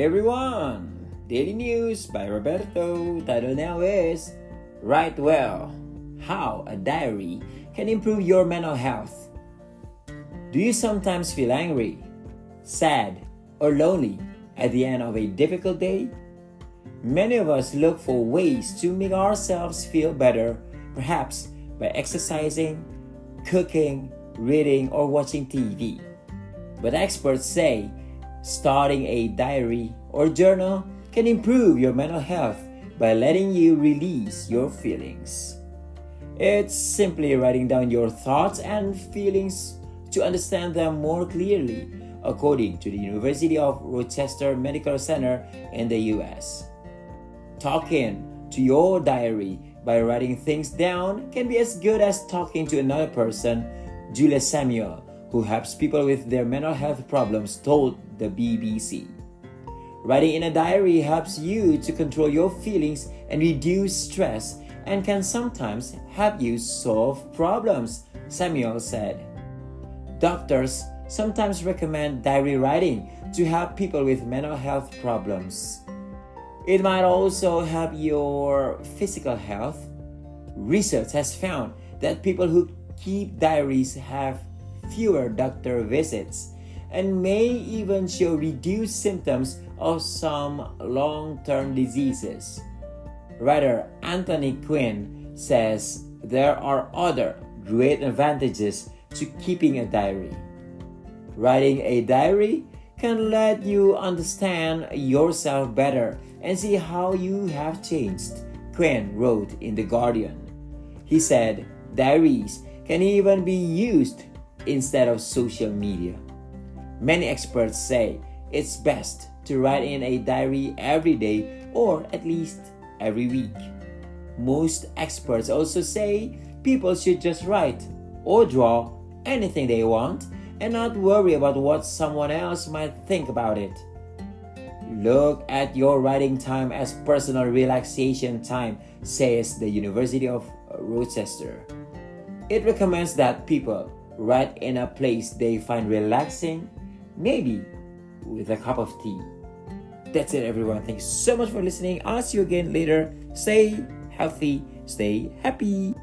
Everyone! Daily News by Roberto. Title now is Write Well How a Diary Can Improve Your Mental Health. Do you sometimes feel angry, sad, or lonely at the end of a difficult day? Many of us look for ways to make ourselves feel better, perhaps by exercising, cooking, reading, or watching TV. But experts say starting a diary or journal can improve your mental health by letting you release your feelings. It's simply writing down your thoughts and feelings to understand them more clearly, according to the University of Rochester Medical Center in the US. Talking to your diary by writing things down can be as good as talking to another person, Julia Samuel, who helps people with their mental health problems, told the BBC. Writing in a diary helps you to control your feelings and reduce stress and can sometimes help you solve problems, Samuel said. Doctors sometimes recommend diary writing to help people with mental health problems. It might also help your physical health. Research has found that people who keep diaries have fewer doctor visits and may even show reduced symptoms of some long term diseases. Writer Anthony Quinn says there are other great advantages to keeping a diary. Writing a diary can let you understand yourself better and see how you have changed, Quinn wrote in The Guardian. He said diaries can even be used instead of social media. Many experts say it's best to write in a diary every day or at least every week. Most experts also say people should just write or draw anything they want and not worry about what someone else might think about it. Look at your writing time as personal relaxation time, says the University of Rochester. It recommends that people write in a place they find relaxing, maybe with a cup of tea. That's it, everyone. Thanks so much for listening. I'll see you again later. Stay healthy, stay happy.